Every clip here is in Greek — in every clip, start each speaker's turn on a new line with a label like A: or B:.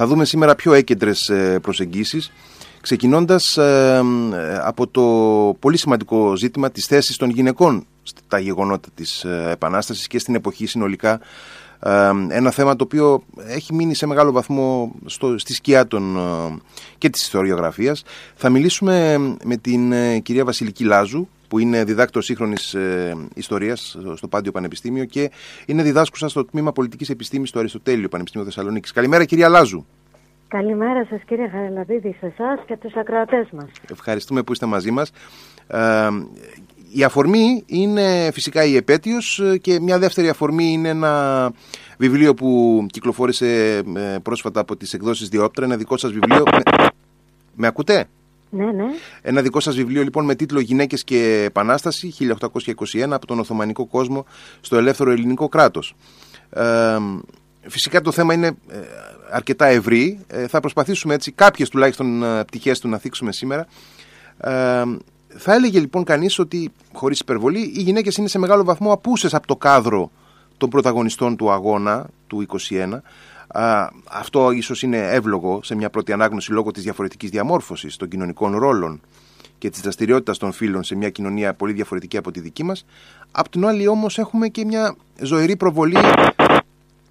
A: Θα δούμε σήμερα πιο έκεντρες προσεγγίσεις ξεκινώντας από το πολύ σημαντικό ζήτημα της θέσης των γυναικών στα γεγονότα της Επανάστασης και στην εποχή συνολικά ένα θέμα το οποίο έχει μείνει σε μεγάλο βαθμό στο, στη σκιά των, και της ιστοριογραφίας. Θα μιλήσουμε με την κυρία Βασιλική Λάζου, που είναι διδάκτор σύγχρονης ε, ιστορίας στο Πάντιο Πανεπιστήμιο και είναι διδάσκουσα στο τμήμα Πολιτικής Επιστήμης στο Αριστοτέλειο Πανεπιστήμιο Θεσσαλονίκης. Καλημέρα, κυρία Λάζου.
B: Καλημέρα σας, κύριε Χαραλαβίδη, σε εσάς και τους ακροατές μας.
A: Ευχαριστούμε που είστε μαζί μας. Ε, η αφορμή είναι φυσικά η επέτειος και μια δεύτερη αφορμή είναι ένα βιβλίο που κυκλοφόρησε ε, πρόσφατα από τις εκδόσεις Διόπτρα, ένα δικό σας βιβλίο. Με, με ακούτε;
B: Ναι, ναι.
A: Ένα δικό σας βιβλίο λοιπόν με τίτλο «Γυναίκες και Επανάσταση» 1821 από τον Οθωμανικό κόσμο στο ελεύθερο ελληνικό κράτος. Ε, φυσικά το θέμα είναι ε, αρκετά ευρύ. Ε, θα προσπαθήσουμε έτσι κάποιες τουλάχιστον πτυχές του να θίξουμε σήμερα. Ε, θα έλεγε λοιπόν κανείς ότι, χωρίς υπερβολή, οι γυναίκες είναι σε μεγάλο βαθμό απούσες από το κάδρο των πρωταγωνιστών του αγώνα του 21 αυτό ίσως είναι εύλογο σε μια πρώτη ανάγνωση λόγω της διαφορετικής διαμόρφωσης των κοινωνικών ρόλων και της δραστηριότητας των φίλων σε μια κοινωνία πολύ διαφορετική από τη δική μας. Απ' την άλλη όμως έχουμε και μια ζωηρή προβολή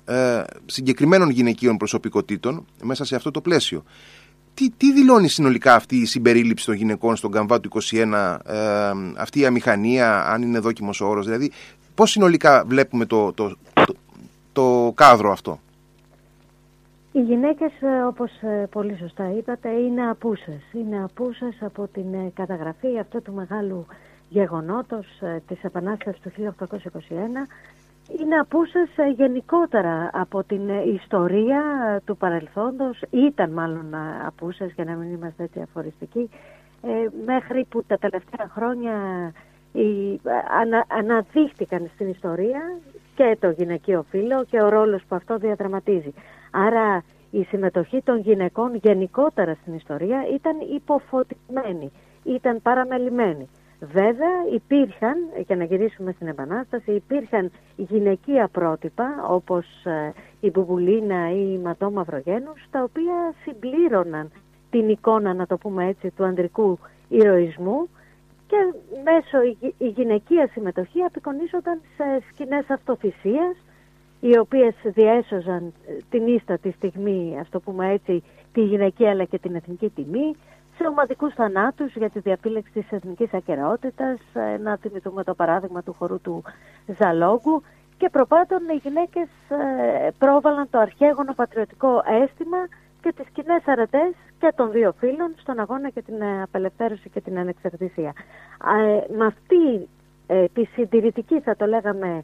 A: ε, συγκεκριμένων γυναικείων προσωπικότητων μέσα σε αυτό το πλαίσιο. Τι, τι δηλώνει συνολικά αυτή η συμπερίληψη των γυναικών στον Καμβά του 21, ε, αυτή η αμηχανία, αν είναι δόκιμος ο όρος, δηλαδή πώς συνολικά βλέπουμε το, το, το, το κάδρο αυτό;
B: Οι γυναίκες, ε, όπως ε, πολύ σωστά είπατε, είναι απούσες. Είναι απούσες από την ε, καταγραφή αυτού του μεγάλου γεγονότος της Επανάστασης του 1821. Είναι απούσες γενικότερα από την ιστορία του παρελθόντος. Ήταν μάλλον απούσες, για να μην είμαστε έτσι αφοριστικοί, μέχρι που τα τελευταία χρόνια ανα, αναδείχτηκαν στην ιστορία και το γυναικείο φύλλο και ο ρόλος που αυτό διαδραματίζει. Άρα η συμμετοχή των γυναικών γενικότερα στην ιστορία ήταν υποφωτισμένη, ήταν παραμελημένη. Βέβαια υπήρχαν, για να γυρίσουμε στην Επανάσταση, υπήρχαν γυναικεία πρότυπα όπως ε, η Μπουμπουλίνα ή η Ματώ Μαυρογένους, τα οποία συμπλήρωναν την εικόνα, να το πούμε έτσι, του ανδρικού ηρωισμού και μέσω η γυναικεία συμμετοχή απεικονίζονταν σε σκηνές αυτοθυσίας, οι οποίες διέσωζαν ε, την ίστατη στιγμή, ας το πούμε έτσι, τη γυναική αλλά και την εθνική τιμή, σε ομαδικούς θανάτους για τη διαπίλεξη της εθνικής ακεραιότητας, ε, να θυμηθούμε το παράδειγμα του χορού του Ζαλόγκου και προπάτων οι γυναίκες ε, πρόβαλαν το αρχαίγωνο πατριωτικό αίσθημα και τις κοινέ αρετές και των δύο φίλων στον αγώνα για την απελευθέρωση και την ανεξαρτησία. με αυτή τη συντηρητική θα το λέγαμε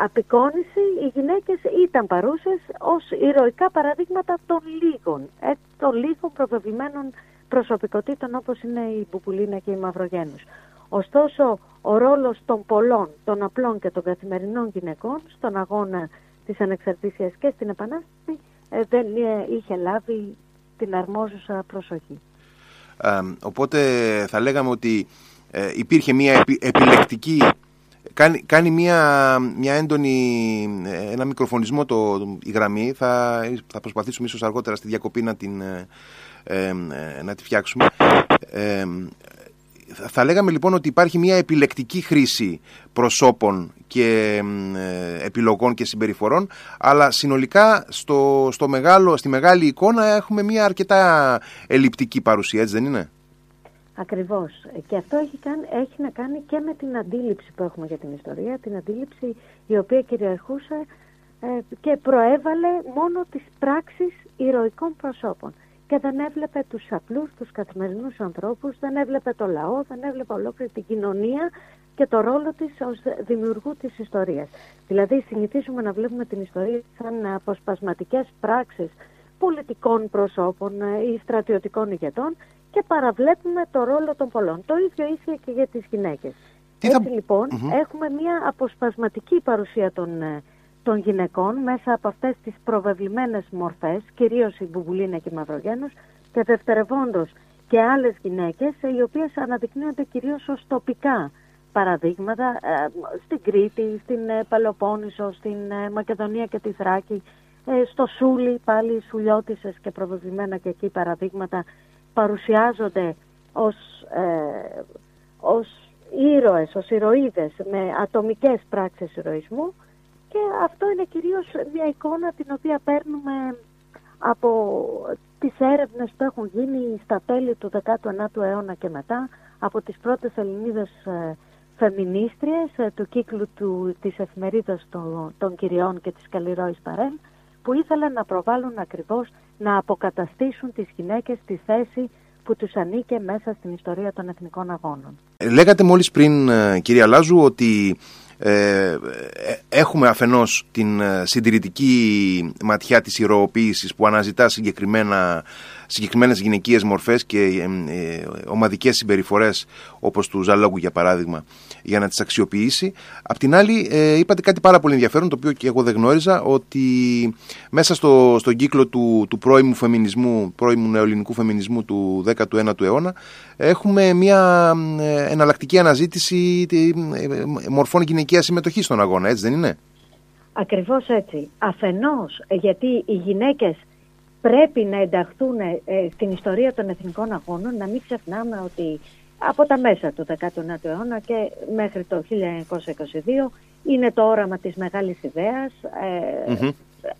B: απεικόνηση οι γυναίκες ήταν παρούσες ως ηρωικά παραδείγματα των λίγων, ε, των λίγων προβεβλημένων προσωπικότητων όπως είναι η Πουπουλίνα και η Μαυρογένους. Ωστόσο, ο ρόλος των πολλών, των απλών και των καθημερινών γυναικών στον αγώνα της ανεξαρτησίας και στην Επανάσταση ε, δεν ε, είχε λάβει την αρμόζουσα προσοχή.
A: οπότε θα λέγαμε ότι υπήρχε μια επιλεκτική κάνει, κάνει μια, μια έντονη, ένα μικροφωνισμό το, η γραμμή. Θα, θα προσπαθήσουμε ίσως αργότερα στη διακοπή να, την, ε, ε, να τη φτιάξουμε. Ε, θα λέγαμε λοιπόν ότι υπάρχει μια επιλεκτική χρήση προσώπων και επιλογών και συμπεριφορών αλλά συνολικά στο, στο μεγάλο, στη μεγάλη εικόνα έχουμε μια αρκετά ελλειπτική παρουσία, έτσι δεν είναι;
B: Ακριβώς. Και αυτό έχει, έχει να κάνει και με την αντίληψη που έχουμε για την ιστορία, την αντίληψη η οποία κυριαρχούσε ε, και προέβαλε μόνο τις πράξεις ηρωικών προσώπων. Και δεν έβλεπε τους απλούς, τους καθημερινούς ανθρώπους, δεν έβλεπε το λαό, δεν έβλεπε ολόκληρη την κοινωνία και το ρόλο της ως δημιουργού της ιστορίας. Δηλαδή συνηθίζουμε να βλέπουμε την ιστορία σαν αποσπασματικές πράξεις πολιτικών προσώπων ε, ή στρατιωτικών ηγετών και παραβλέπουμε το ρόλο των πολλών. Το ίδιο ίσχυε και για τις γυναίκες. Έτσι λοιπον έχουμε μια αποσπασματική παρουσία των, ε, των γυναικών μέσα από αυτές τις προβεβλημένες μορφές, κυρίως η Μπουμπουλίνα και η Μαυρογένος και δευτερευόντως και άλλες γυναίκες οι οποίες αναδεικνύονται κυρίως ως τοπικά παραδείγματα ε, στην Κρήτη, στην ε, Πελοπόννησο, στην Μακεδονία και τη Θράκη στο Σούλι πάλι σουλιώτισες και προβεβλημένα και εκεί παραδείγματα παρουσιάζονται ως, ε, ως ήρωες, ως ηρωίδες με ατομικές πράξεις ηρωισμού και αυτό είναι κυρίως μια εικόνα την οποία παίρνουμε από τις έρευνες που έχουν γίνει στα τέλη του 19ου αιώνα και μετά από τις πρώτες Ελληνίδες ε, φεμινίστριες ε, του κύκλου του, της εφημερίδας των, των κυριών και της Καλλιρόης Παρέλ που ήθελαν να προβάλλουν ακριβώς να αποκαταστήσουν τις γυναίκες στη θέση που τους ανήκε μέσα στην ιστορία των εθνικών αγώνων.
A: Λέγατε μόλις πριν κυρία Λάζου ότι ε, έχουμε αφενός την συντηρητική ματιά της ηρωοποίησης που αναζητά συγκεκριμένα συγκεκριμένες γυναικείες μορφές και ε, ε, ομαδικές συμπεριφορές, όπως του Ζαλόγου για παράδειγμα, για να τις αξιοποιήσει. Απ' την άλλη, ε, είπατε κάτι πάρα πολύ ενδιαφέρον, το οποίο και εγώ δεν γνώριζα, ότι μέσα στο, στον κύκλο του, του πρώιμου φεμινισμού, πρώιμου νεοελληνικού φεμινισμού του 19ου αιώνα, έχουμε μια εναλλακτική αναζήτηση μορφών γυναικείας συμμετοχής στον αγώνα, έτσι δεν είναι;
B: Ακριβώς έτσι. Αφενός γιατί οι γυναίκες πρέπει να ενταχθούν ε, στην ιστορία των εθνικών αγώνων, να μην ξεχνάμε ότι από τα μέσα του 19ου αιώνα και μέχρι το 1922 είναι το όραμα της μεγάλης ιδέας. Ε,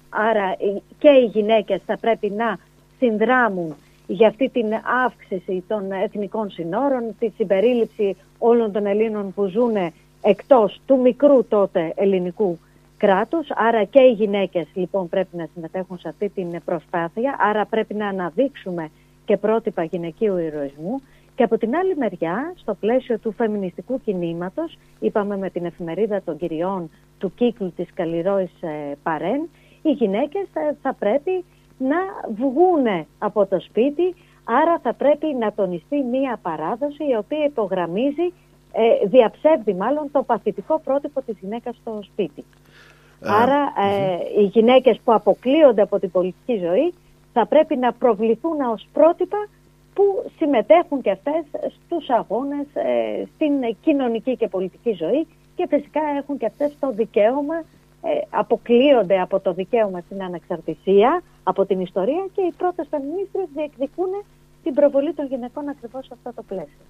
B: άρα και οι γυναίκες θα πρέπει να συνδράμουν για αυτή την αύξηση των εθνικών συνόρων, τη συμπερίληψη όλων των Ελλήνων που ζουν εκτός του μικρού τότε ελληνικού κράτους, άρα και οι γυναίκες λοιπόν πρέπει να συμμετέχουν σε αυτή την προσπάθεια, άρα πρέπει να αναδείξουμε και πρότυπα γυναικείου ηρωισμού. Και από την άλλη μεριά, στο πλαίσιο του φεμινιστικού κινήματος, είπαμε με την εφημερίδα των κυριών του κύκλου της Καλλιρόης ε, Παρέν, οι γυναίκες ε, θα πρέπει να βγούνε από το σπίτι, άρα θα πρέπει να τονιστεί μία παράδοση η οποία υπογραμμίζει, ε, διαψεύδει μάλλον το παθητικό πρότυπο της γυναίκας στο σπίτι. Άρα ε, οι γυναίκες που αποκλείονται από την πολιτική ζωή θα πρέπει να προβληθούν ως πρότυπα που συμμετέχουν και αυτές στους αγώνες, ε, στην κοινωνική και πολιτική ζωή και φυσικά έχουν και αυτές το δικαίωμα, ε, αποκλείονται από το δικαίωμα στην ανεξαρτησία, από την ιστορία και οι πρώτες φεμινίστρες διεκδικούν την προβολή των γυναικών ακριβώς σε αυτό το πλαίσιο.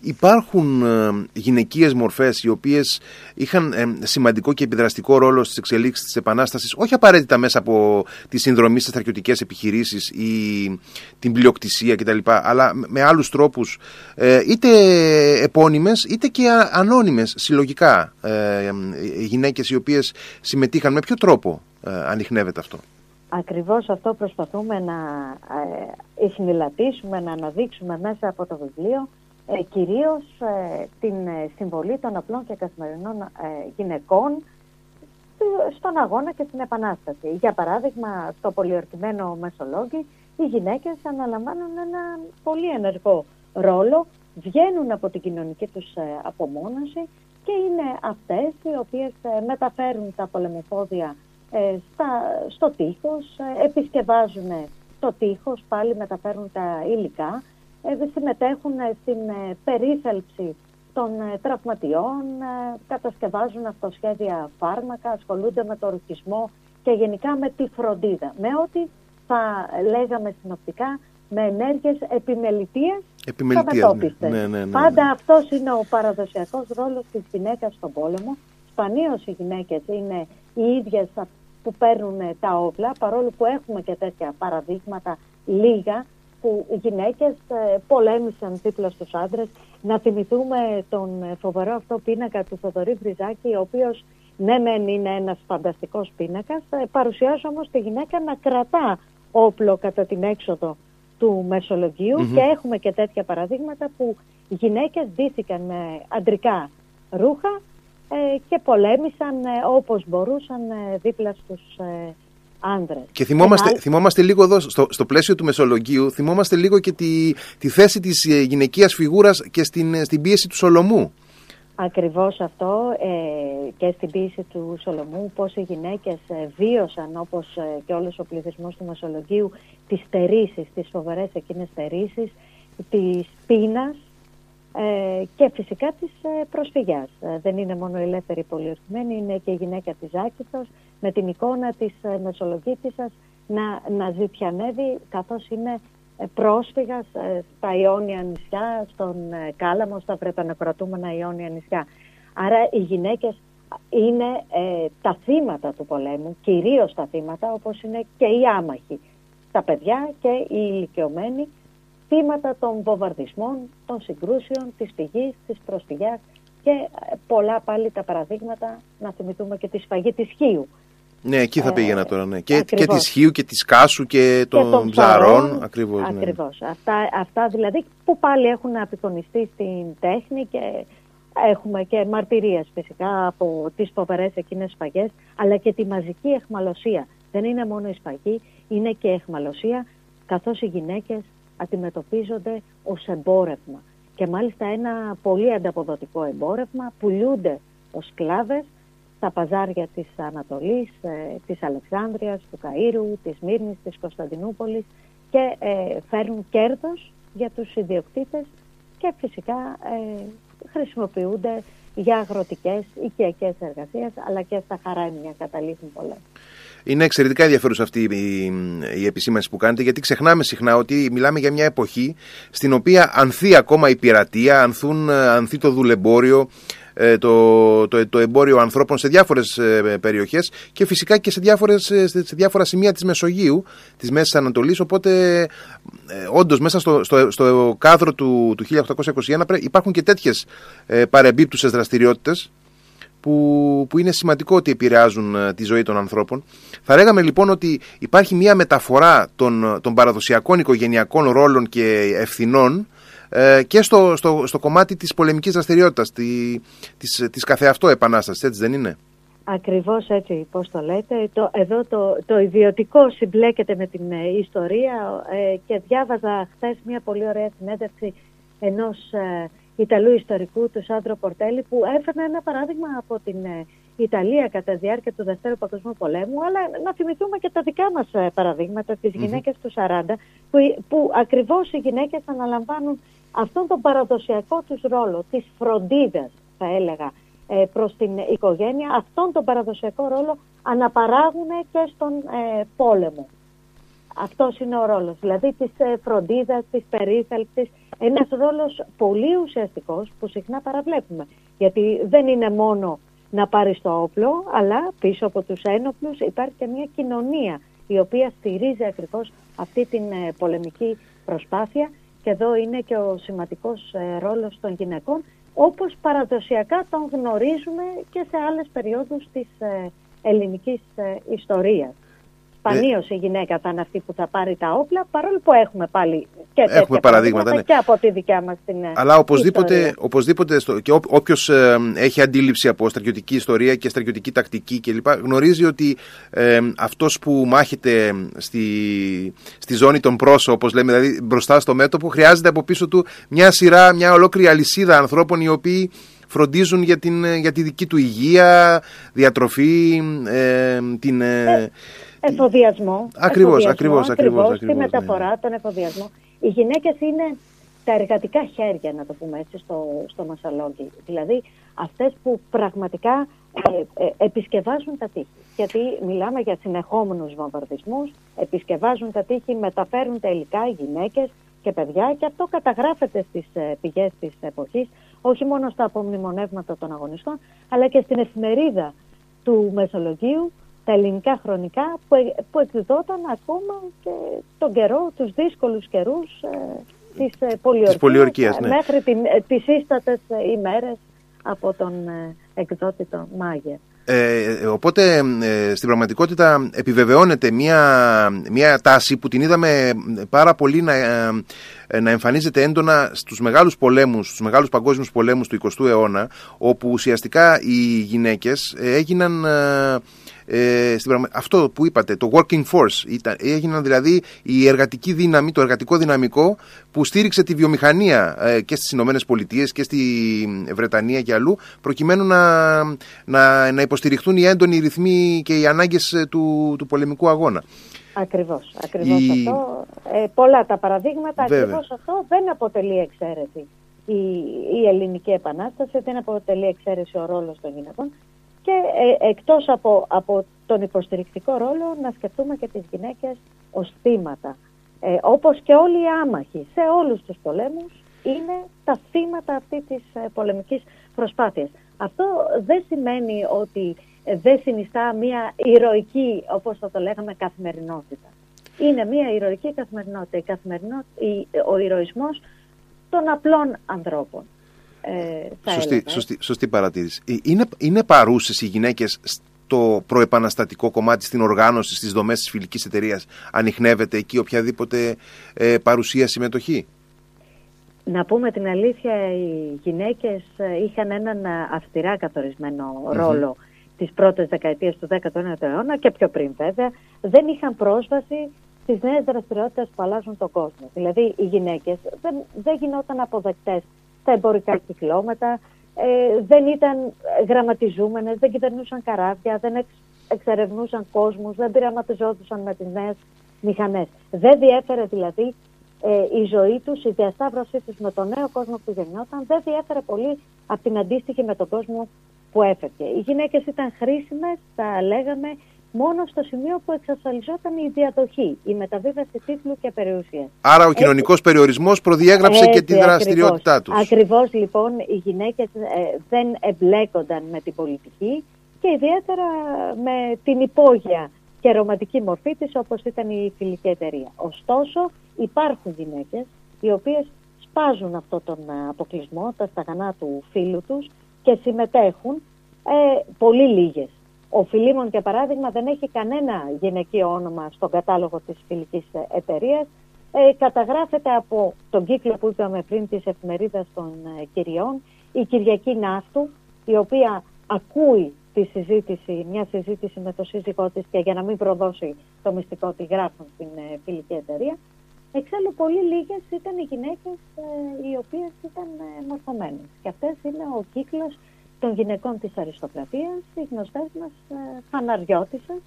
A: Υπάρχουν ε, γυναικείες μορφές οι οποίες είχαν ε, σημαντικό και επιδραστικό ρόλο στις εξελίξεις της Επανάστασης όχι απαραίτητα μέσα από τη συνδρομή στις στρατιωτικές επιχειρήσεις ή την πλειοκτησία κτλ. αλλά με άλλους τρόπους ε, είτε επώνυμες είτε και ανώνυμες συλλογικά ε, γυναίκες οι οποίες συμμετείχαν. Με ποιο τρόπο ε, ανοιχνεύεται αυτό;
B: Ακριβώς αυτό προσπαθούμε να ε, να αναδείξουμε μέσα από το βιβλίο ε, κυρίως ε, την ε, συμβολή των απλών και καθημερινών ε, γυναικών στον αγώνα και στην επανάσταση. Για παράδειγμα, στο πολιορκημένο Μεσολόγγι, οι γυναίκες αναλαμβάνουν ένα πολύ ενεργό ρόλο, βγαίνουν από την κοινωνική τους απομόνωση και είναι αυτές οι οποίες μεταφέρουν τα πολεμοφόδια στο τείχος, επισκευάζουν το τείχος, πάλι μεταφέρουν τα υλικά, ε, συμμετέχουν στην ε, περίθαλψη των ε, τραυματιών, κατασκευάζουν αυτοσχέδια φάρμακα, ασχολούνται με το ρουχισμό και γενικά με τη φροντίδα. Με ό,τι θα λέγαμε συνοπτικά με ενέργειες επιμελητίας
A: Επιμελητίας, ναι. Ναι, ναι, ναι,
B: Πάντα αυτός είναι ο παραδοσιακός ρόλος της γυναίκας στον πόλεμο. Σπανίως οι γυναίκες είναι οι ίδιες που παίρνουν τα όπλα, παρόλο που έχουμε και τέτοια παραδείγματα λίγα που οι γυναίκες ε, πολέμησαν δίπλα στους άντρες. Να θυμηθούμε τον ε, φοβερό αυτό πίνακα του Θοδωρή Βριζάκη, ο οποίος ναι μεν είναι ένας φανταστικός πίνακας, ε, παρουσιάζει όμως τη γυναίκα να κρατά όπλο κατά την έξοδο του μεσολογιου και έχουμε και τέτοια παραδείγματα που οι γυναίκες ντύθηκαν με αντρικά ρούχα και πολέμησαν όπως μπορούσαν δίπλα στους άνδρες.
A: Και θυμόμαστε, θυμόμαστε λίγο εδώ, στο, στο πλαίσιο του Μεσολογγίου, θυμόμαστε λίγο και τη, τη θέση της ε, γυναικείας φιγούρας και στην, ε, στην πίεση του Σολομού.
B: Ακριβώς αυτό ε, και στην πίεση του Σολομού, πώς οι γυναίκες ε, βίωσαν όπως και όλος ο πληθυσμός του Μεσολογγίου τις στερήσεις, τις φοβερές εκείνες στερήσεις, της πείνας και φυσικά της προσφυγιάς. δεν είναι μόνο η ελεύθερη πολιορκημένη, είναι και η γυναίκα της Άκηθος, με την εικόνα της ε, Μεσολογγίτισσας να, να ζητιανεύει καθώς είναι ε, πρόσφυγας ε, στα Ιόνια νησιά, στον Κάλαμο, στα Βρετανοκρατούμενα Ιόνια νησιά. Άρα οι γυναίκες είναι τα θύματα του πολέμου, κυρίως τα θύματα όπως είναι και οι άμαχοι. Τα παιδιά και οι ηλικιωμένοι θύματα των βομβαρδισμών, των συγκρούσεων, της πηγής, της προσφυγιάς και πολλά πάλι τα παραδείγματα, να θυμηθούμε και τη σφαγή της Χίου.
A: Ναι, εκεί θα ε, πήγαινα τώρα, ναι. Και, και της Χίου και της Κάσου και των Ψαρών, ακριβώς.
B: Ναι. Ακριβώς. Αυτά, αυτά δηλαδή που πάλι έχουν απεικονιστεί στην τέχνη και έχουμε και μαρτυρίες φυσικά από τις φοβερές εκείνες σφαγές, αλλά και τη μαζική εχμαλωσία. Δεν είναι μόνο η σφαγή, είναι και εχμαλωσία, καθώς οι γυναίκες αντιμετωπίζονται ως εμπόρευμα και μάλιστα ένα πολύ ανταποδοτικό εμπόρευμα, πουλούνται ως σκλάβες στα παζάρια της Ανατολής, ε, της Αλεξάνδρειας, του Καΐρου, της Μύρνης, της Κωνσταντινούπολης και ε, φέρνουν κέρδος για τους ιδιοκτήτες και φυσικά ε, χρησιμοποιούνται για αγροτικές, οικιακές εργασίες αλλά και στα χαράμια καταλήγουν πολλές.
A: Είναι εξαιρετικά ενδιαφέρουσα αυτή η, η επισήμανση που κάνετε, γιατί ξεχνάμε συχνά ότι μιλάμε για μια εποχή στην οποία ανθεί ακόμα η πειρατεία, ανθούν, ανθεί το δουλεμπόριο, ε, το, το, το εμπόριο ανθρώπων σε διάφορες ε, περιοχές και φυσικά και σε, διάφορες, ε, σε διάφορα σημεία της Μεσογείου, της Μέσης Ανατολής, οπότε όντως μέσα στο, στο, στο κάδρο του, του 1821 υπάρχουν και τέτοιες παρεμπίπτουσες δραστηριότητες που, που είναι σημαντικό ότι επηρεάζουν ε, τη ζωή των ανθρώπων. Θα λέγαμε λοιπόν ότι υπάρχει μια μεταφορά των, των παραδοσιακών οικογενειακών ρόλων και ευθυνών ε, και στο, στο, στο κομμάτι της πολεμικής δραστηριότητας, τη, της, της καθεαυτό επανάστασης, έτσι δεν είναι;
B: Ακριβώς έτσι, πώς το λέτε. Το, εδώ το, το ιδιωτικό συμπλέκεται με την ε, ιστορία και διάβαζα χθες μια πολύ ωραία συνέντευξη ενός Ιταλού ιστορικού, του Σάντρο Πορτέλη, που έφερνε ένα παράδειγμα από την ε, Ιταλία κατά τη διάρκεια του Δευτέρου Παγκοσμίου Πολέμου, αλλά να θυμηθούμε και τα δικά μας ε, παραδείγματα, τις γυναίκες του 40, που, που ακριβώς οι γυναίκες αναλαμβάνουν αυτόν τον παραδοσιακό τους ρόλο, της φροντίδας, θα έλεγα, ε, προς την οικογένεια, αυτόν τον παραδοσιακό ρόλο αναπαράγουν και στον πόλεμο. Αυτός είναι ο ρόλος, δηλαδή της φροντίδας, της περίθαλψης, ένας ρόλος πολύ ουσιαστικός που συχνά παραβλέπουμε. Γιατί δεν είναι μόνο να πάρεις το όπλο, αλλά πίσω από τους ένοπλους υπάρχει και μια κοινωνία η οποία στηρίζει ακριβώς αυτή την ε, πολεμική προσπάθεια και εδώ είναι και ο σημαντικός ε, ρόλος των γυναικών όπως παραδοσιακά τον γνωρίζουμε και σε άλλες περιόδους της ε, ελληνικής ιστορίας. Σπανίως η γυναίκα θα είναι αυτή που θα πάρει τα όπλα, παρόλο που έχουμε πάλι και τέτοια έχουμε παραδείγματα ναι. και από τη δικιά μας την
A: Αλλά οπωσδήποτε, οπωσδήποτε στο, και όποιος ε, έχει αντίληψη από στρατιωτική ιστορία και στρατιωτική τακτική κλπ. γνωρίζει ότι ε, αυτός που μάχεται στη, στη ζώνη των πρόσωπων, όπως λέμε, δηλαδή μπροστά στο μέτωπο, χρειάζεται από πίσω του μια σειρά, μια ολόκληρη αλυσίδα ανθρώπων οι οποίοι φροντίζουν για, την, για τη δική του υγεία, διατροφή, ε, την... Ε,
B: Εφοδιασμό.
A: Ακριβώς, ακριβώς, ακριβώς,
B: Τη μεταφορά, ναι. τον εφοδιασμό. Οι γυναίκες είναι τα εργατικά χέρια, να το πούμε έτσι, στο, στο Μασαλόγγι. Δηλαδή, αυτές που πραγματικά ε, ε, επισκευάζουν τα τείχη. Γιατί μιλάμε για συνεχόμενους βομβαρδισμούς, επισκευάζουν τα τείχη, μεταφέρουν τα υλικά οι γυναίκες και παιδιά και αυτό καταγράφεται στις ε, πηγές της εποχής, όχι μόνο στα απομνημονεύματα των αγωνιστών, αλλά και στην εφημερίδα του Μεσολογγίου, τα ελληνικά χρονικά που, ε, που εκδιδόταν ακόμα και τον καιρό, τους δύσκολους καιρούς ε, της ε, πολιορκίας, ε, ναι. μέχρι την, ε, τις ίστατες ημέρες από τον εκδότη τον Μάγερ.
A: Ε, οπότε στην πραγματικότητα επιβεβαιώνεται μια, μια τάση που την είδαμε πάρα πολύ να, να εμφανίζεται έντονα στους μεγάλους πολέμους, στους μεγάλους παγκόσμιους πολέμους του 20ου αιώνα όπου ουσιαστικά οι γυναίκες έγιναν ε, στην αυτό που είπατε, το working force, ήταν, έγιναν δηλαδή η εργατική δύναμη, το εργατικό δυναμικό που στήριξε τη βιομηχανία ε, και στις Ηνωμένες Πολιτείες και στη Βρετανία και αλλού προκειμένου να, να, να υποστηριχθούν οι έντονοι ρυθμοί και οι ανάγκες ε, του, του πολεμικού αγώνα.
B: Ακριβώς, ακριβώς αυτό. Ε, πολλά τα παραδείγματα, Βέβαια. ακριβώς αυτό δεν αποτελεί εξαίρεση. Η, η ελληνική επανάσταση δεν αποτελεί εξαίρεση ο ρόλος των γυναικών και ε, εκτός από, από τον υποστηρικτικό ρόλο να σκεφτούμε και τις γυναίκες ως θύματα. Ε, όπως και όλοι οι άμαχοι σε όλους τους πολέμους είναι τα θύματα αυτή της ε, πολεμικής προσπάθειας. Αυτό δεν σημαίνει ότι ε, δεν συνιστά μια ηρωική, όπως θα το λέγαμε, καθημερινότητα. Είναι μια ηρωική καθημερινότητα. Η καθημερινότητα ο ηρωισμός των απλών ανθρώπων.
A: Ε, σωστή, σωστή, σωστή παρατήρηση. Ε, είναι, είναι παρούσες οι γυναίκες στο προεπαναστατικό κομμάτι, στην οργάνωση, στις δομές της φιλικής εταιρείας, ανοιχνεύεται εκεί οποιαδήποτε ε, παρουσία συμμετοχή;
B: Να πούμε την αλήθεια, οι γυναίκες ε, είχαν έναν αυστηρά καθορισμένο ρόλο τις πρώτες δεκαετίες του 19ου αιώνα και πιο πριν βέβαια, δεν είχαν πρόσβαση στις νέες δραστηριότητες που αλλάζουν τον κόσμο. Δηλαδή οι γυναίκες δεν, δεν γινόταν αποδεκτές στα εμπορικά κυκλώματα, ε, δεν ήταν γραμματιζούμενες, δεν κυβερνούσαν καράβια, δεν εξ, εξερευνούσαν κόσμους, δεν πειραματιζόντουσαν με τις νέες μηχανές. Δεν διέφερε δηλαδή ε, η ζωή τους, η διασταύρωσή τους με τον νέο κόσμο που γεννιόταν, δεν διέφερε πολύ από την αντίστοιχη με τον κόσμο που έφερε. Οι γυναίκες ήταν χρήσιμες, τα λέγαμε, μόνο στο σημείο που εξασφαλιζόταν η διαδοχή, η μεταβίβαση τίτλου και περιουσία.
A: Άρα ο κοινωνικός περιορισμός προδιέγραψε και τη δραστηριότητά τους.
B: Ακριβώς λοιπόν οι γυναίκες ε, δεν εμπλέκονταν με την πολιτική και ιδιαίτερα με την υπόγεια και ρομαντική μορφή της όπως ήταν η φιλική εταιρεία. Ωστόσο υπάρχουν γυναίκες οι οποίες σπάζουν αυτό τον ε, αποκλεισμό, τα σταγανά του φίλου τους και συμμετέχουν ε, πολύ λίγες. Ο Φιλίμων, για παράδειγμα, δεν έχει κανένα γυναικείο όνομα στον κατάλογο της φιλικής εταιρείας. Ε, καταγράφεται από τον κύκλο που είπαμε πριν της εφημερίδας των ε, κυριών, η Κυριακή Ναύτου, η οποία ακούει τη συζήτηση, μια συζήτηση με το σύζυγό της και για να μην προδώσει το μυστικό τη γράφουν στην ε, φιλική εταιρεία. Εξάλλου πολύ λίγες ήταν οι γυναίκες ε, οι οποίες ήταν ε, μορφωμένες. Και αυτές είναι ο κύκλος των γυναικών της αριστοκρατίας, οι γνωστές μας ε, φαναριώτισσες,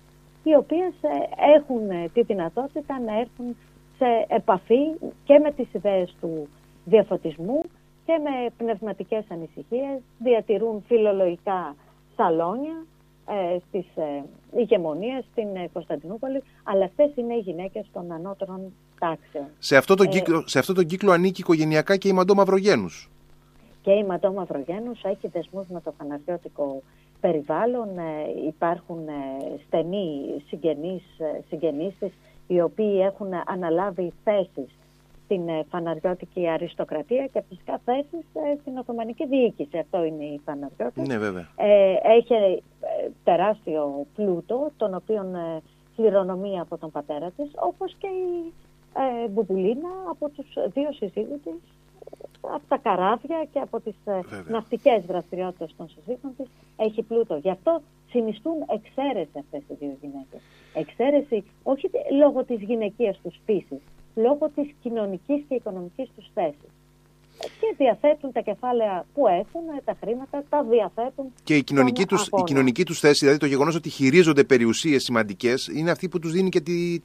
B: οι οποίες ε, έχουν ε, τη δυνατότητα να έρθουν σε επαφή και με τις ιδέες του διαφωτισμού και με πνευματικές ανησυχίες, διατηρούν φιλολογικά σαλόνια ε, στις ε, ηγεμονίες στην Κωνσταντινούπολη, αλλά αυτές είναι οι γυναίκες των ανώτερων τάξεων.
A: Σε αυτό τον, κύκλο, σε αυτό τον κύκλο ανήκει οικογενειακά και η Μαντώ Μαυρογένους
B: και η Ματώ Μαυρογένους έχει δεσμούς με το φαναριώτικο περιβάλλον. Ε, υπάρχουν ε, στενοί συγγενείς, ε, συγγενείς οι οποίοι έχουν αναλάβει θέσεις στην φαναριώτικη αριστοκρατία και φυσικά θέσεις στην Οθωμανική διοίκηση. Αυτό είναι η φαναριώτη.
A: Ναι, βέβαια.
B: έχει τεράστιο πλούτο, τον οποίο κληρονομεί από τον πατέρα της, όπως και η Μπουπουλίνα από τους δύο συζύγους της από τα καράβια και από τις ε, Βέβαια. ναυτικές δραστηριότητες των συζύγων της έχει πλούτο. Γι' αυτό συνιστούν εξαίρεση αυτές οι δύο γυναίκες. Εξαίρεση όχι λόγω της γυναικείας τους φύσης, λόγω της κοινωνικής και οικονομικής τους θέσης. Και διαθέτουν τα κεφάλαια που έχουν, ε, τα χρήματα, τα διαθέτουν.
A: Και η κοινωνική, τους, η κοινωνική τους θέση, δηλαδή το γεγονός ότι χειρίζονται περιουσίες σημαντικές, είναι αυτή που τους δίνει και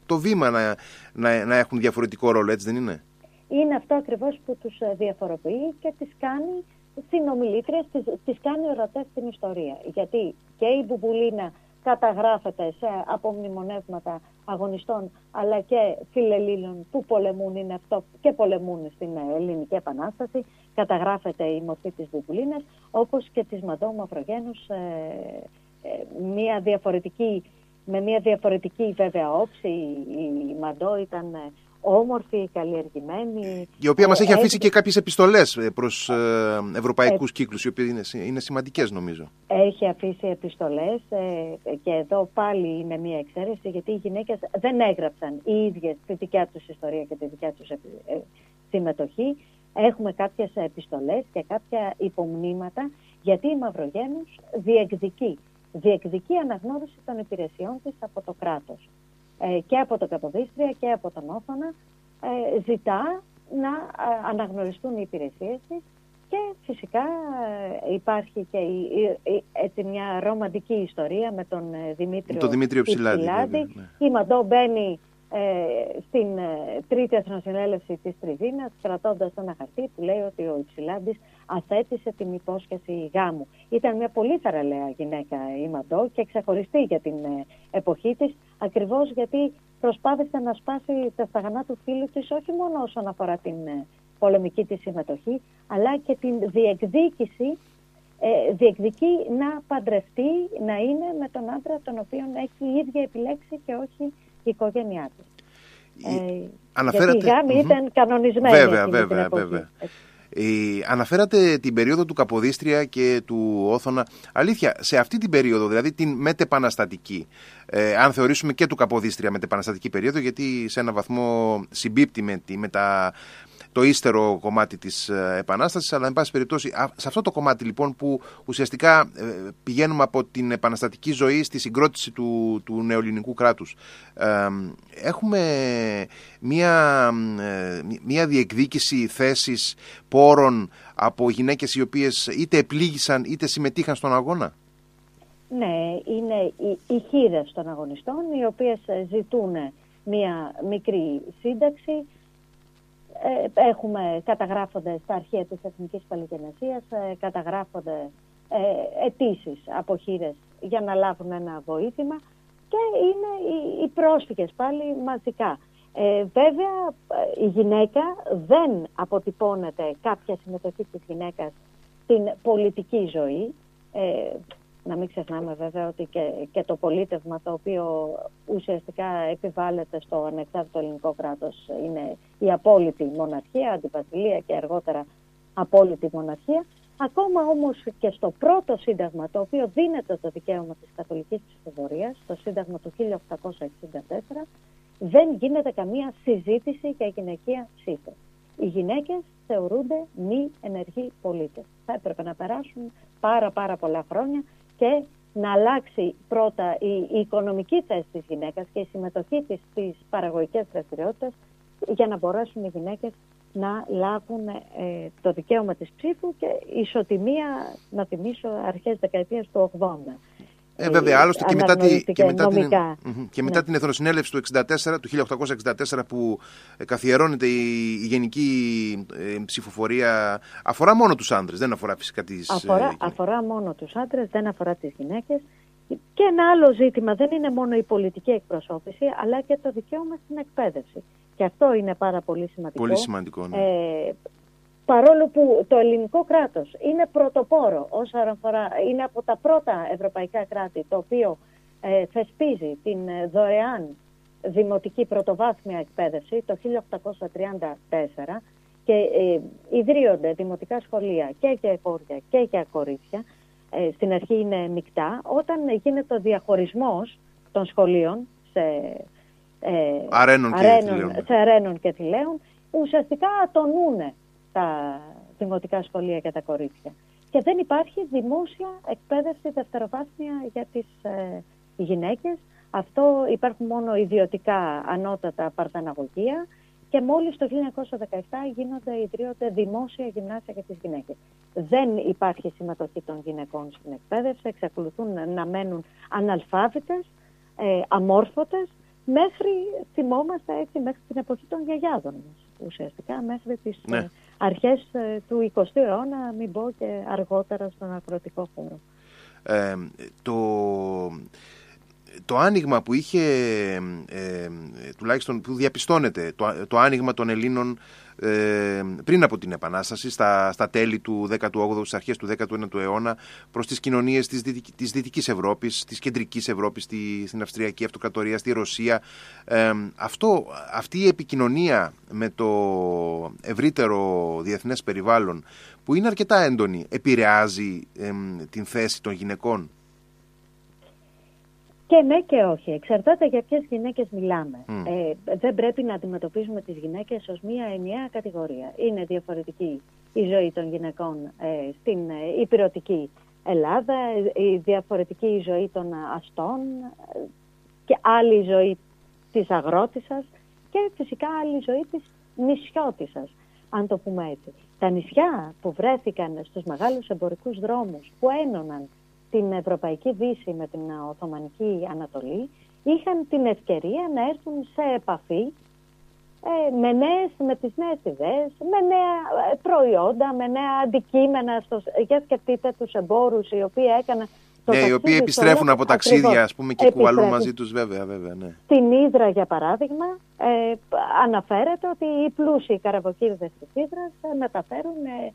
A: το βήμα να, να, να έχουν διαφορετικό ρόλο, έτσι δεν είναι;
B: Είναι αυτό ακριβώς που τους ε, διαφοροποιεί και τις κάνει συνομιλήτριες, τις, τις κάνει ορατές στην ιστορία. Γιατί και η Μπουμπουλίνα καταγράφεται σε απομνημονεύματα αγωνιστών αλλά και φιλελλήνων που πολεμούν είναι αυτό και πολεμούν στην Ελληνική Επανάσταση καταγράφεται η μορφή της Μπουμπουλίνας όπως και της Μαντώ Μαυρογένους ε, ε, μια διαφορετική, με μια διαφορετική βέβαια όψη η, η Μαντώ ήταν όμορφη, καλλιεργημένη.
A: Η οποία μας έχει ε, αφήσει και κάποιες επιστολές ε, προς ε, ευρωπαϊκούς κύκλους, οι οποίες είναι, είναι σημαντικές νομίζω.
B: Έχει αφήσει επιστολές και εδώ πάλι είναι μια εξαίρεση γιατί οι γυναίκες δεν έγραψαν οι ίδιες τη δικιά τους ιστορία και τη δικιά τους συμμετοχή. Έχουμε κάποιες επιστολές και κάποια υπομνήματα γιατί η Μαυρογένους διεκδικεί, διεκδικεί αναγνώριση των υπηρεσιών της από το κράτος. Ε, και από το Καποδίστρια και από τον Όφανα ε, ζητά να ε, αναγνωριστούν οι υπηρεσίες της και φυσικά υπάρχει και έτσι μια ρομαντική ιστορία με τον Δημήτριο,
A: το Δημήτριο Ψηλάδη.
B: Ναι. Η Μαντώ μπαίνει ε, στην ε, τρίτη εθνοσυνέλευση της Τριβίνας κρατώντας ένα χαρτί που λέει ότι ο Υψηλάντης αθέτησε την υπόσχεση γάμου. Ήταν μια πολύ θαραλέα γυναίκα η Μαντό και ξεχωριστή για την ε, εποχή της ακριβώς γιατί προσπάθησε να σπάσει τα σταγανά του φίλου της όχι μόνο όσον αφορά την πολεμική της συμμετοχή αλλά και την διεκδίκηση ε, διεκδικεί να παντρευτεί, να είναι με τον άντρα τον οποίο έχει η ίδια επιλέξει και όχι η οικογένειά του.
A: Ε, αναφέρατε...
B: Γιατί η γάμη ήταν κανονισμένη.
A: Βέβαια, βέβαια, βέβαια. Ε, αναφέρατε την περίοδο του Καποδίστρια και του Όθωνα. Αλήθεια, σε αυτή την περίοδο, δηλαδή την μετεπαναστατική, ε, αν θεωρήσουμε και του Καποδίστρια μετεπαναστατική περίοδο, γιατί σε ένα βαθμό συμπίπτει με, με τα το ύστερο κομμάτι της ε, Επανάστασης, αλλά εν πάση περιπτώσει σε αυτό το κομμάτι λοιπόν που ουσιαστικά ε, πηγαίνουμε από την επαναστατική ζωή στη συγκρότηση του, του νεοελληνικού κράτους. έχουμε μία, ε, μία διεκδίκηση θέσης πόρων από γυναίκες οι οποίες είτε επλήγησαν είτε συμμετείχαν στον αγώνα;
B: Ναι, είναι οι, οι χείρες των αγωνιστών οι οποίες ζητούν μία μικρή σύνταξη ε, έχουμε, καταγράφονται στα αρχεία της Εθνικής Παλαιγενεσίας, ε, καταγράφονται ε, αιτήσεις από χείρες για να λάβουν ένα βοήθημα και είναι οι, οι πρόσφυγες πάλι μαζικά. Ε, βέβαια η γυναίκα δεν αποτυπώνεται κάποια συμμετοχή της γυναίκας στην πολιτική ζωή. Ε, να μην ξεχνάμε βέβαια ότι και, και το πολίτευμα το οποίο ουσιαστικά επιβάλλεται στο ανεξάρτητο ελληνικό κράτος είναι η απόλυτη μοναρχία, αντιπατηλία και αργότερα απόλυτη μοναρχία. Ακόμα όμως και στο πρώτο σύνταγμα το οποίο δίνεται το δικαίωμα της καθολικής ψηφοφορίας, το σύνταγμα του 1864, δεν γίνεται καμία συζήτηση για γυναικεία ψήφο. Οι γυναίκες θεωρούνται μη ενεργοί πολίτες. Θα έπρεπε να περάσουν πάρα πάρα πολλά χρόνια και να αλλάξει πρώτα η, οικονομική θέση της γυναίκας και η συμμετοχή της στις παραγωγικές δραστηριότητες για να μπορέσουν οι γυναίκες να λάβουν ε, το δικαίωμα της ψήφου και ισοτιμία, να θυμίσω, αρχές δεκαετίας του 80.
A: Ε, βέβαια, άλλωστε και μετά, τη, και μετά, την, και μετά ναι. την Εθνοσυνέλευση του 64, του 1864 που ε, καθιερώνεται η, η γενική ε, ψηφοφορία αφορά μόνο τους άντρες, δεν αφορά φυσικά τις
B: αφορά, ε, αφορά μόνο τους άντρες, δεν αφορά τις γυναίκες και ένα άλλο ζήτημα δεν είναι μόνο η πολιτική εκπροσώπηση αλλά και το δικαίωμα στην εκπαίδευση. Και αυτό είναι πάρα πολύ σημαντικό.
A: Πολύ σημαντικό, ναι.
B: ε, παρόλο που το ελληνικό κράτος είναι πρωτοπόρο όσον αφορά, είναι από τα πρώτα ευρωπαϊκά κράτη το οποίο ε, θεσπίζει την ε, δωρεάν δημοτική πρωτοβάθμια εκπαίδευση το 1834 και ε, ιδρύονται δημοτικά σχολεία και για εγχώρια και για κορίτσια, ε, στην αρχή είναι μεικτά, όταν γίνεται ο διαχωρισμός των σχολείων σε,
A: ε, αρένων,
B: αρένων, και σε αρένων και θηλαίων, ουσιαστικά ατονούν τα δημοτικά σχολεία για τα κορίτσια. Και δεν υπάρχει δημόσια εκπαίδευση δευτεροβάθμια για τις ε, γυναίκες. Αυτό υπάρχουν μόνο ιδιωτικά ανώτατα παρταναγωγεία και μόλις το 1917 γίνονται, ιδρύονται δημόσια γυμνάσια για τις γυναίκες. Δεν υπάρχει συμμετοχή των γυναικών στην εκπαίδευση, εξακολουθούν να μένουν αναλφάβητες, ε, αμόρφωτες, μέχρι, θυμόμαστε έτσι, μέχρι την εποχή των γιαγιάδων μας, ουσιαστικά μέχρι τις ναι. Ε, αρχές ε, του 20ου αιώνα, μην πω και αργότερα στον αγροτικό χώρο.
A: Ε, το, το άνοιγμα που είχε, ε, τουλάχιστον που διαπιστώνεται, το, το άνοιγμα των Ελλήνων ε, πριν από την Επανάσταση, στα, στα τέλη του 18ου, στις αρχές του 19ου αιώνα, προς τις κοινωνίες της, Δυτικής, της Δυτικής Ευρώπης, της Κεντρικής Ευρώπης, στη, στην Αυστριακή Αυτοκρατορία, στη Ρωσία. Ε, αυτό, αυτή η επικοινωνία με το ευρύτερο διεθνές περιβάλλον, που είναι αρκετά έντονη, επηρεάζει την θέση των γυναικών
B: και ναι και όχι. Εξαρτάται για ποιες γυναίκες μιλάμε. Ε, δεν πρέπει να αντιμετωπίζουμε τις γυναίκες ως μία ενιαία κατηγορία. Είναι διαφορετική η ζωή των γυναικών ε, στην ε, υπηρετική Ελλάδα, η διαφορετική η ζωή των αστών ε, και άλλη η ζωή της αγρότησας και φυσικά άλλη η ζωή της νησιώτισσας, αν το πούμε έτσι. Τα νησιά που βρέθηκαν στους μεγάλους εμπορικούς δρόμους που ένωναν την Ευρωπαϊκή Δύση με την Οθωμανική Ανατολή είχαν την ευκαιρία να έρθουν σε επαφή ε, με, νέες, με τις νέες ιδέες, με νέα ε, προϊόντα, με νέα αντικείμενα. Στο, για σκεφτείτε τους εμπόρους οι οποίοι έκαναν
A: ναι, οι οποίοι επιστρέφουν από ταξίδια ας πούμε, και κουβαλούν μαζί τους βέβαια. βέβαια ναι.
B: Στην Ήδρα για παράδειγμα ε, αναφέρεται ότι οι πλούσιοι καραβοκύριδες της Ήδρας ε, μεταφέρουν ε, ε,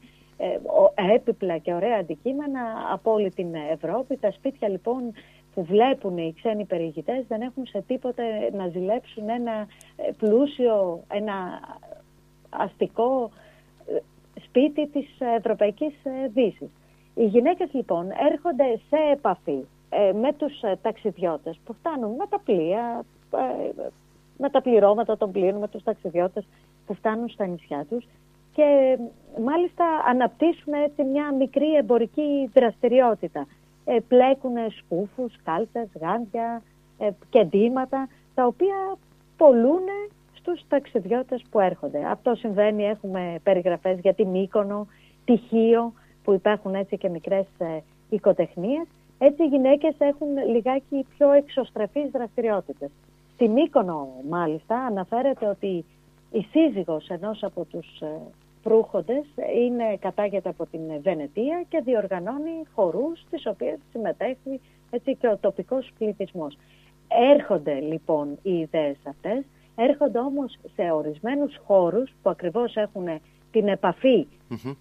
B: έπιπλα και ωραία αντικείμενα από όλη την Ευρώπη. Τα σπίτια λοιπόν που βλέπουν οι ξένοι περιηγητές δεν έχουν σε τίποτε να ζηλέψουν ένα ε, πλούσιο, ένα αστικό σπίτι της Ευρωπαϊκής Δύσης. Οι γυναίκες λοιπόν έρχονται σε επαφή ε, με τους ε, ταξιδιώτες που φτάνουν με τα πλοία, ε, με τα πληρώματα των πλοίων, με τους ταξιδιώτες που φτάνουν στα νησιά τους και μάλιστα αναπτύσσουν έτσι μια μικρή εμπορική δραστηριότητα. Ε, πλέκουν σκούφους, κάλτες, γάντια, ε, κεντήματα, τα οποία πολλούν στους ταξιδιώτες που έρχονται. Αυτό συμβαίνει, έχουμε περιγραφές για τη Μύκονο, τη Χίο, που υπάρχουν έτσι και μικρές ε, οικοτεχνίες, έτσι οι γυναίκες έχουν λιγάκι πιο εξωστρεφείς δραστηριότητες. Στη Μύκονο μάλιστα αναφέρεται ότι η σύζυγος ενός από τους ε, προύχοντες είναι κατάγεται από την Βενετία και διοργανώνει χορούς στις οποίες συμμετέχει έτσι και ο τοπικός πληθυσμός. Έρχονται λοιπόν οι ιδέες αυτές, έρχονται όμως σε ορισμένους χώρους που ακριβώς έχουν την επαφη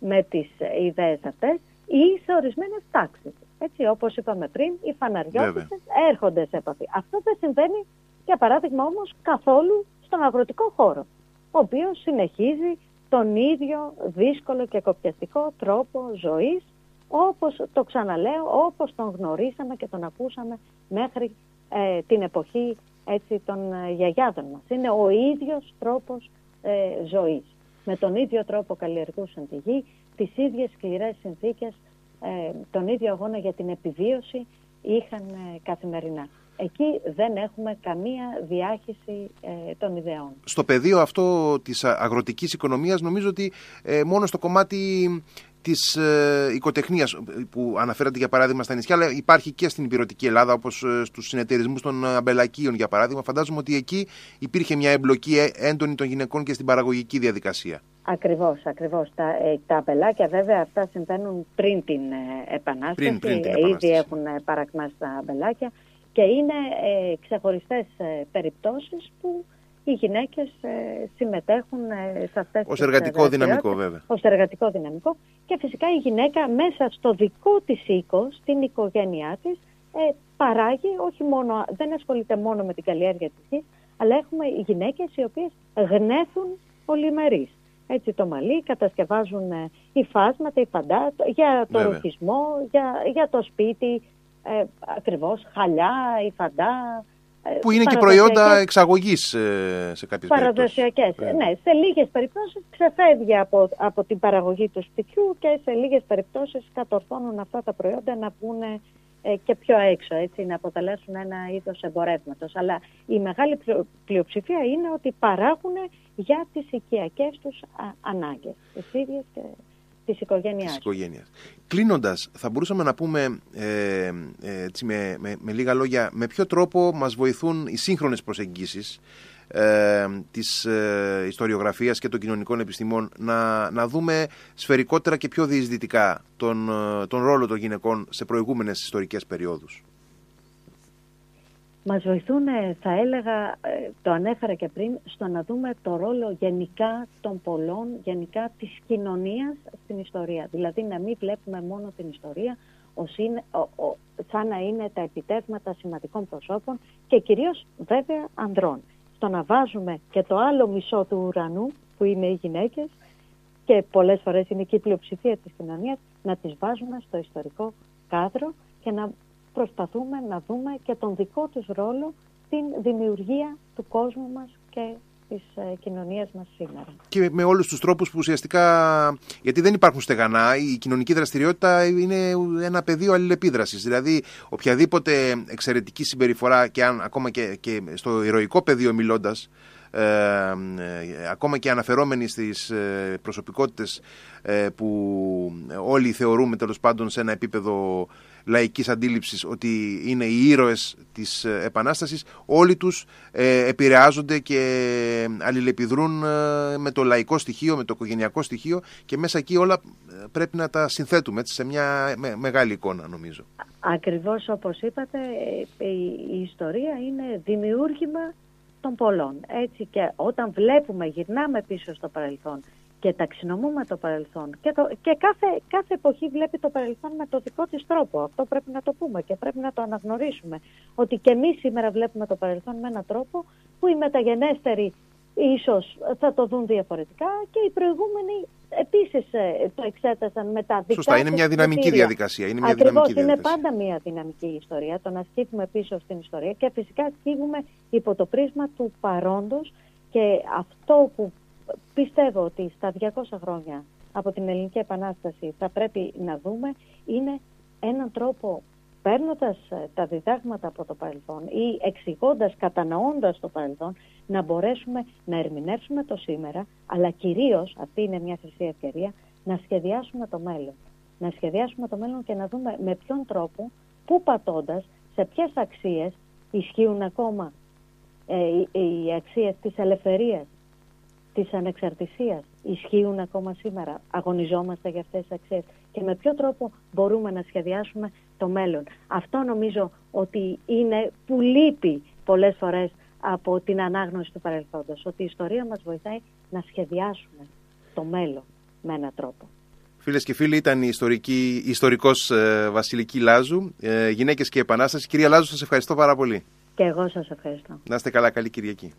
B: με τις ιδέες αυτές ή σε ορισμένες τάξεις. Έτσι, όπως είπαμε πριν, οι φαναριώτες έρχονται σε επαφή. Αυτό δεν συμβαίνει, για παράδειγμα όμως, καθόλου στον αγροτικό χώρο, ο οποίος συνεχίζει τον ίδιο δύσκολο και κοπιαστικό τρόπο ζωής, όπως το ξαναλέω, όπως τον γνωρίσαμε και τον ακούσαμε μέχρι ε, την εποχή έτσι, των ε, γιαγιάδων μας. Είναι ο ίδιος τρόπος ε, ζωής με τον ίδιο τρόπο καλλιεργούσαν τη γη, τις ίδιες σκληρές συνθήκες, ε, τον ίδιο αγώνα για την επιβίωση είχαν ε, καθημερινά. Εκεί δεν έχουμε καμία διάχυση ε, των ιδεών.
A: Στο πεδίο αυτό της αγροτικής οικονομίας νομίζω ότι μόνο στο κομμάτι της ε, οικοτεχνίας που αναφέρατε για παράδειγμα στα νησιά, αλλά υπάρχει και στην υπηρετική Ελλάδα, όπως ε, στους συνεταιρισμούς των αμπελακίων για παράδειγμα. Φαντάζομαι ότι εκεί υπήρχε μια εμπλοκή ε, έντονη των γυναικών και στην παραγωγική διαδικασία.
B: Ακριβώς, ακριβώς. Τα, ε, τα αμπελάκια βέβαια αυτά συμβαίνουν πριν την ε, Επανάσταση.
A: Πριν, πριν την επανάσταση.
B: Ήδη έχουν παρακμάσει τα αμπελάκια και είναι ε, ξεχωριστές περιπτώσεις που οι γυναίκες ε, συμμετέχουν ε, σε αυτές
A: Ως εργατικό δυναμικό βέβαια.
B: Ως εργατικό δυναμικό και φυσικά η γυναίκα μέσα στο δικό της οίκο, στην οικογένειά της, ε, παράγει, όχι μόνο, δεν ασχολείται μόνο με την καλλιέργεια της γης, αλλά έχουμε οι γυναίκες οι οποίες γνέθουν πολυμερείς. Έτσι το μαλλί, κατασκευάζουν υφάσματα, υφαντά, για το ροχισμό, για, για το σπίτι, ε, ακριβώς, χαλιά, υφαντά,
A: ε, που είναι και προϊόντα εξαγωγής ε, σε κάποιες
B: Παραδοσιακές. Ναι, σε λίγες περιπτώσεις ξεφεύγει από, από την παραγωγή του σπιτιού και σε λίγες περιπτώσεις κατορθώνουν αυτά τα προϊόντα να βγουν ε, και πιο έξω, έτσι, να αποτελέσουν ένα είδος εμπορεύματος. Αλλά η μεγάλη πλειοψηφία είναι ότι παράγουν για τις οικιακές τους ανάγκες. Τις ίδιες και της οικογένειας.
A: οικογένειας. Κλείνοντας, θα μπορούσαμε να πούμε ε, ε, έτσι, με, με, λίγα λόγια με ποιο τρόπο μας βοηθούν οι σύγχρονες προσεγγίσεις ε, της ε, ιστοριογραφίας και των κοινωνικών επιστημών να, να δούμε σφαιρικότερα και πιο διεισδυτικά τον, ε, τον ρόλο των γυναικών σε προηγούμενες ιστορικές περιόδους.
B: Μας βοηθούν, θα έλεγα, ε, το ανέφερα και πριν, στο να δούμε το ρόλο γενικά των πολλών, γενικά της κοινωνίας στην ιστορία. Δηλαδή να μην βλέπουμε μόνο την ιστορία ως είναι, ο, σαν να είναι τα επιτεύγματα σημαντικών προσώπων και κυρίως βέβαια ανδρών. Στο να βάζουμε και το άλλο μισό του ουρανού που είναι οι γυναίκες και πολλές φορές είναι και η πλειοψηφία της κοινωνίας να τις βάζουμε στο ιστορικό κάδρο και να προσπαθούμε να δούμε και τον δικό τους ρόλο στην δημιουργία του κόσμου μας και της ε, κοινωνίας μας σήμερα.
A: Και με όλους τους τρόπους που ουσιαστικά, γιατί δεν υπάρχουν στεγανά, η κοινωνική δραστηριότητα είναι ένα πεδίο αλληλεπίδρασης. Δηλαδή οποιαδήποτε εξαιρετική συμπεριφορά και αν ακόμα και, και στο ηρωικό πεδίο μιλώντας, ε, ε, ακόμα και αναφερόμενοι στις ε, προσωπικότητες ε, που όλοι θεωρούμε τέλος πάντων σε ένα επίπεδο λαϊκής αντίληψης ότι είναι οι ήρωες της ε, Επανάστασης, όλοι τους ε, επηρεάζονται και αλληλεπιδρούν ε, με το λαϊκό στοιχείο, με το οικογενειακό στοιχείο και μέσα εκεί όλα πρέπει να τα συνθέτουμε έτσι, σε μια μεγάλη εικόνα νομίζω.
B: Ακριβώς όπως είπατε, η ιστορία είναι δημιούργημα των πολλών. Έτσι και όταν βλέπουμε, γυρνάμε πίσω στο παρελθόν και ταξινομούμε το παρελθόν και, το, και κάθε, κάθε εποχή βλέπει το παρελθόν με το δικό της τρόπο. Αυτό πρέπει να το πούμε και πρέπει να το αναγνωρίσουμε. Ότι και εμείς σήμερα βλέπουμε το παρελθόν με έναν τρόπο που οι μεταγενέστεροι ίσως θα το δουν διαφορετικά και οι προηγούμενοι επίσης ε, το εξέτασαν με τα δικά
A: Σωστά, είναι μια δυναμική διαδικασία. Είναι μια Ακριβώς, δυναμική
B: είναι πάντα μια δυναμική ιστορία, το να σκύβουμε πίσω στην ιστορία και φυσικά σκύβουμε υπό το πρίσμα του παρόντος και αυτό που πιστεύω ότι στα 200 χρόνια από την Ελληνική Επανάσταση θα πρέπει να δούμε είναι έναν τρόπο παίρνοντας ε, τα διδάγματα από το παρελθόν ή εξηγώντας, κατανοώντας το παρελθόν, να μπορέσουμε να ερμηνεύσουμε το σήμερα, αλλά κυρίως, αυτή είναι μια χρυσή ευκαιρία, να σχεδιάσουμε το μέλλον. Να σχεδιάσουμε το μέλλον και να δούμε με ποιον τρόπο, πού πατώντας, σε ποιες αξίες ισχύουν ακόμα ε, οι, οι αξίες της ελευθερίας, της ανεξαρτησίας ισχύουν ακόμα σήμερα. Αγωνιζόμαστε για αυτές τις αξίες και με ποιο τρόπο μπορούμε να σχεδιάσουμε το μέλλον. Αυτό νομίζω ότι είναι που λείπει πολλές φορές από την ανάγνωση του παρελθόντος. Ότι η ιστορία μας βοηθάει να σχεδιάσουμε το μέλλον με έναν τρόπο.
A: Φίλες και φίλοι, ήταν η ιστορική, ιστορικός ε, Βασιλική Λάζου, ε, γυναίκες και επανάστασης. Κυρία Λάζου, σας ευχαριστώ πάρα πολύ.
B: Και εγώ σας ευχαριστώ.
A: Να είστε καλά, καλή Κυριακή.